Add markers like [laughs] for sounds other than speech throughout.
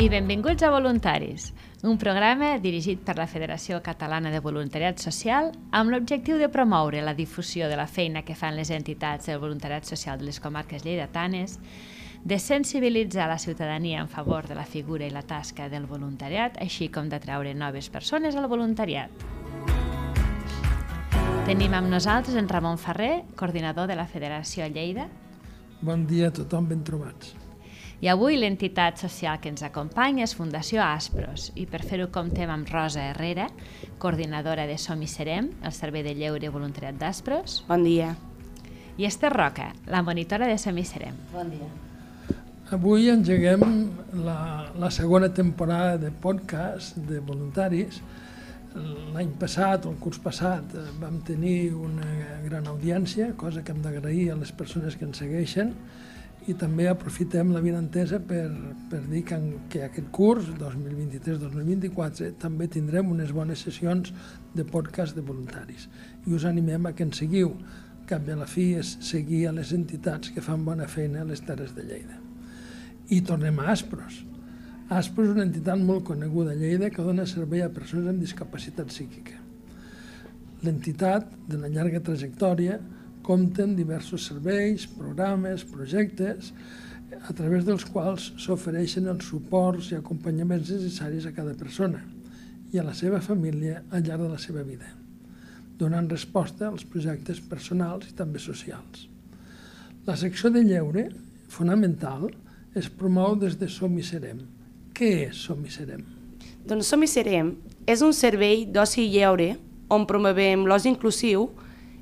i benvinguts a Voluntaris, un programa dirigit per la Federació Catalana de Voluntariat Social amb l'objectiu de promoure la difusió de la feina que fan les entitats del voluntariat social de les comarques lleidatanes, de sensibilitzar la ciutadania en favor de la figura i la tasca del voluntariat, així com d'atraure noves persones al voluntariat. Tenim amb nosaltres en Ramon Ferrer, coordinador de la Federació Lleida. Bon dia a tothom, ben trobats. I avui l'entitat social que ens acompanya és Fundació Aspros i per fer-ho comptem amb Rosa Herrera, coordinadora de Som i Serem, el Servei de Lleure i Voluntariat d'Aspros. Bon dia. I Esther Roca, la monitora de Som i Serem. Bon dia. Avui engeguem la, la segona temporada de podcast de voluntaris. L'any passat, el curs passat, vam tenir una gran audiència, cosa que hem d'agrair a les persones que ens segueixen, i també aprofitem la entesa per, per dir que, en, que aquest curs, 2023-2024, també tindrem unes bones sessions de podcast de voluntaris. I us animem a que ens seguiu. Cap de la fi és seguir a les entitats que fan bona feina a les Terres de Lleida. I tornem a Aspros. Aspros és una entitat molt coneguda a Lleida que dona servei a persones amb discapacitat psíquica. L'entitat, de la llarga trajectòria, compten diversos serveis, programes, projectes, a través dels quals s'ofereixen els suports i acompanyaments necessaris a cada persona i a la seva família al llarg de la seva vida, donant resposta als projectes personals i també socials. La secció de lleure, fonamental, es promou des de Som i Serem. Què és Som i Serem? Doncs Som i Serem és un servei d'oci i lleure on promovem l'oci inclusiu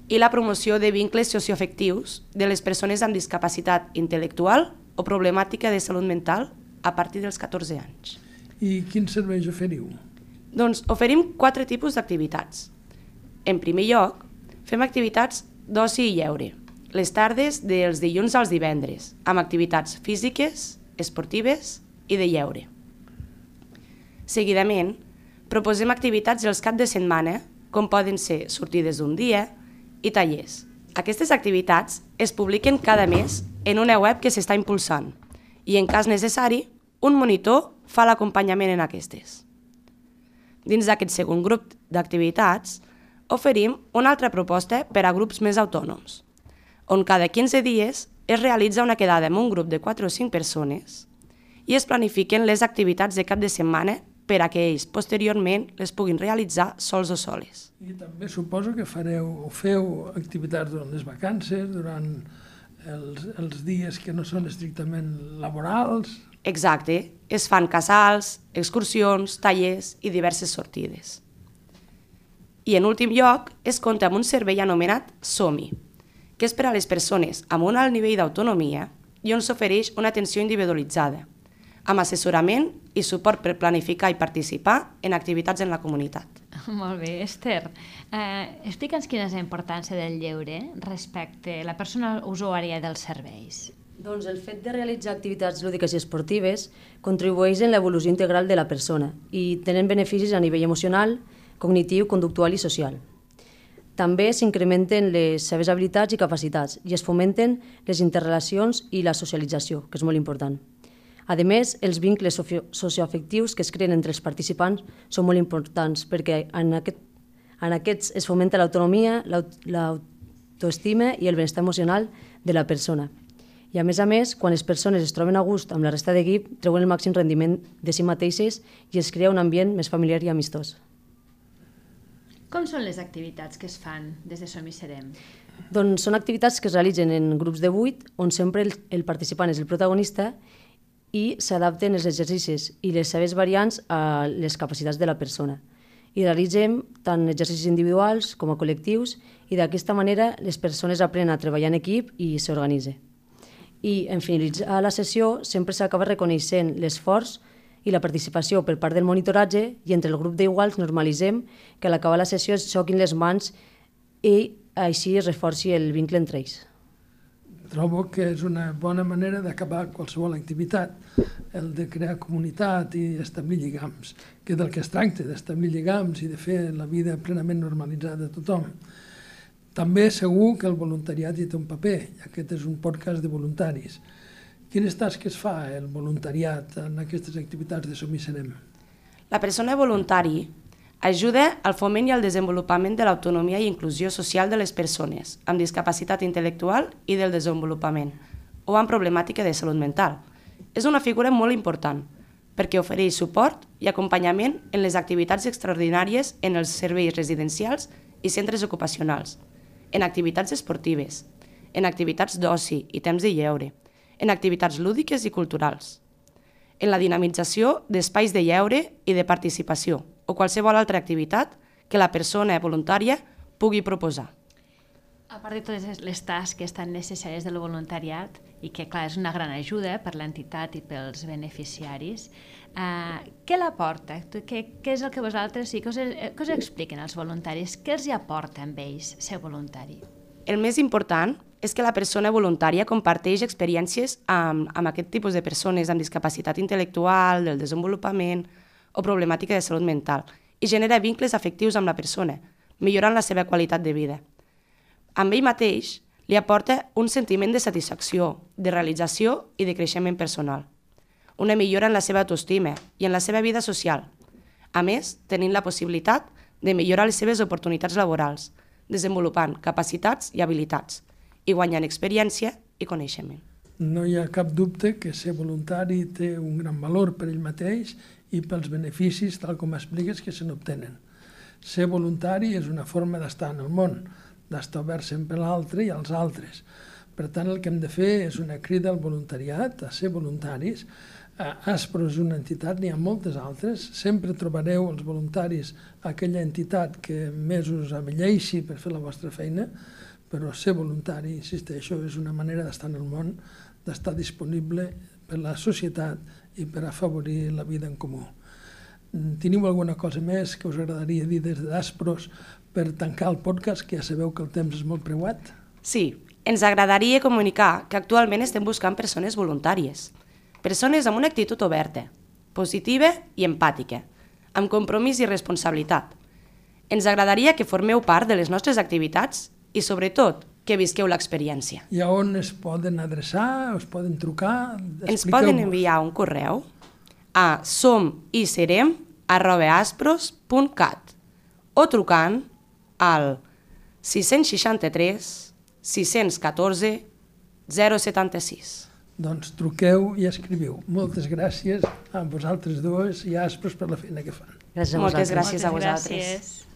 i la promoció de vincles socioafectius de les persones amb discapacitat intel·lectual o problemàtica de salut mental a partir dels 14 anys. I quins serveis oferiu? Doncs oferim quatre tipus d'activitats. En primer lloc, fem activitats d'oci i lleure, les tardes dels dilluns als divendres, amb activitats físiques, esportives i de lleure. Seguidament, proposem activitats els cap de setmana, com poden ser sortides d'un dia, i tallers. Aquestes activitats es publiquen cada mes en una web que s'està impulsant i, en cas necessari, un monitor fa l'acompanyament en aquestes. Dins d'aquest segon grup d'activitats, oferim una altra proposta per a grups més autònoms, on cada 15 dies es realitza una quedada amb un grup de 4 o 5 persones i es planifiquen les activitats de cap de setmana per a que ells posteriorment les puguin realitzar sols o soles. I també suposo que fareu o feu activitats durant les vacances, durant els, els dies que no són estrictament laborals. Exacte, es fan casals, excursions, tallers i diverses sortides. I en últim lloc, es compta amb un servei anomenat SOMI, que és per a les persones amb un alt nivell d'autonomia i on s'ofereix una atenció individualitzada, amb assessorament i suport per planificar i participar en activitats en la comunitat. [laughs] Molt bé, Esther. Eh, Explica'ns quina és la importància del lleure respecte a la persona usuària dels serveis. Doncs el fet de realitzar activitats lúdiques i esportives contribueix en l'evolució integral de la persona i tenen beneficis a nivell emocional, cognitiu, conductual i social. També s'incrementen les seves habilitats i capacitats i es fomenten les interrelacions i la socialització, que és molt important. A més, els vincles socioafectius que es creen entre els participants són molt importants perquè en, aquest, en aquests es fomenta l'autonomia, l'autoestima i el benestar emocional de la persona. I a més a més, quan les persones es troben a gust amb la resta d'equip, treuen el màxim rendiment de si mateixes i es crea un ambient més familiar i amistós. Com són les activitats que es fan des de Som i Serem? Doncs són activitats que es realitzen en grups de 8, on sempre el, el participant és el protagonista i s'adapten els exercicis i les seves variants a les capacitats de la persona. I realitzem tant exercicis individuals com a col·lectius i d'aquesta manera les persones aprenen a treballar en equip i s'organitzen. I en finalitzar la sessió sempre s'acaba reconeixent l'esforç i la participació per part del monitoratge i entre el grup d'iguals normalitzem que a l'acabar la sessió es xoquin les mans i així es reforci el vincle entre ells trobo que és una bona manera d'acabar qualsevol activitat, el de crear comunitat i establir lligams, que del que es tracta, d'establir lligams i de fer la vida plenament normalitzada de tothom. També segur que el voluntariat hi té un paper, i aquest és un podcast de voluntaris. Quines tasques fa el voluntariat en aquestes activitats de Som i Serem? La persona voluntari ajuda al foment i al desenvolupament de l'autonomia i inclusió social de les persones amb discapacitat intel·lectual i del desenvolupament o amb problemàtica de salut mental. És una figura molt important perquè ofereix suport i acompanyament en les activitats extraordinàries en els serveis residencials i centres ocupacionals, en activitats esportives, en activitats d'oci i temps de lleure, en activitats lúdiques i culturals, en la dinamització d'espais de lleure i de participació o qualsevol altra activitat que la persona voluntària pugui proposar. A part de totes les tasques tan necessàries del voluntariat, i que clar, és una gran ajuda per l'entitat i pels beneficiaris, eh, què l'aporta? Què, què és el que vosaltres sí, que us, que us expliquen els voluntaris? Què els hi aporta amb ells ser voluntari? El més important és que la persona voluntària comparteix experiències amb, amb aquest tipus de persones amb discapacitat intel·lectual, del desenvolupament o problemàtica de salut mental i genera vincles afectius amb la persona, millorant la seva qualitat de vida. Amb ell mateix li aporta un sentiment de satisfacció, de realització i de creixement personal. Una millora en la seva autoestima i en la seva vida social. A més, tenint la possibilitat de millorar les seves oportunitats laborals, desenvolupant capacitats i habilitats, i guanyant experiència i coneixement. No hi ha cap dubte que ser voluntari té un gran valor per ell mateix i pels beneficis, tal com expliques, que se n'obtenen. Ser voluntari és una forma d'estar en el món, d'estar obert sempre a l'altre i als altres. Per tant, el que hem de fer és una crida al voluntariat, a ser voluntaris. Aspro és una entitat, n'hi ha moltes altres. Sempre trobareu els voluntaris a aquella entitat que més us avelleixi per fer la vostra feina, però ser voluntari, insisteixo, és una manera d'estar en el món, d'estar disponible per la societat i per afavorir la vida en comú. Teniu alguna cosa més que us agradaria dir des d'Aspros per tancar el podcast, que ja sabeu que el temps és molt preuat? Sí, ens agradaria comunicar que actualment estem buscant persones voluntàries. Persones amb una actitud oberta, positiva i empàtica, amb compromís i responsabilitat. Ens agradaria que formeu part de les nostres activitats i, sobretot, que visqueu l'experiència. I a on es poden adreçar, es poden trucar? Ens poden enviar un correu a somiserem.aspros.cat o trucant al 663 614 076. Doncs truqueu i escriviu. Moltes gràcies a vosaltres dues i a Aspros per la feina que fan. Gràcies a Moltes gràcies a vosaltres. Gràcies.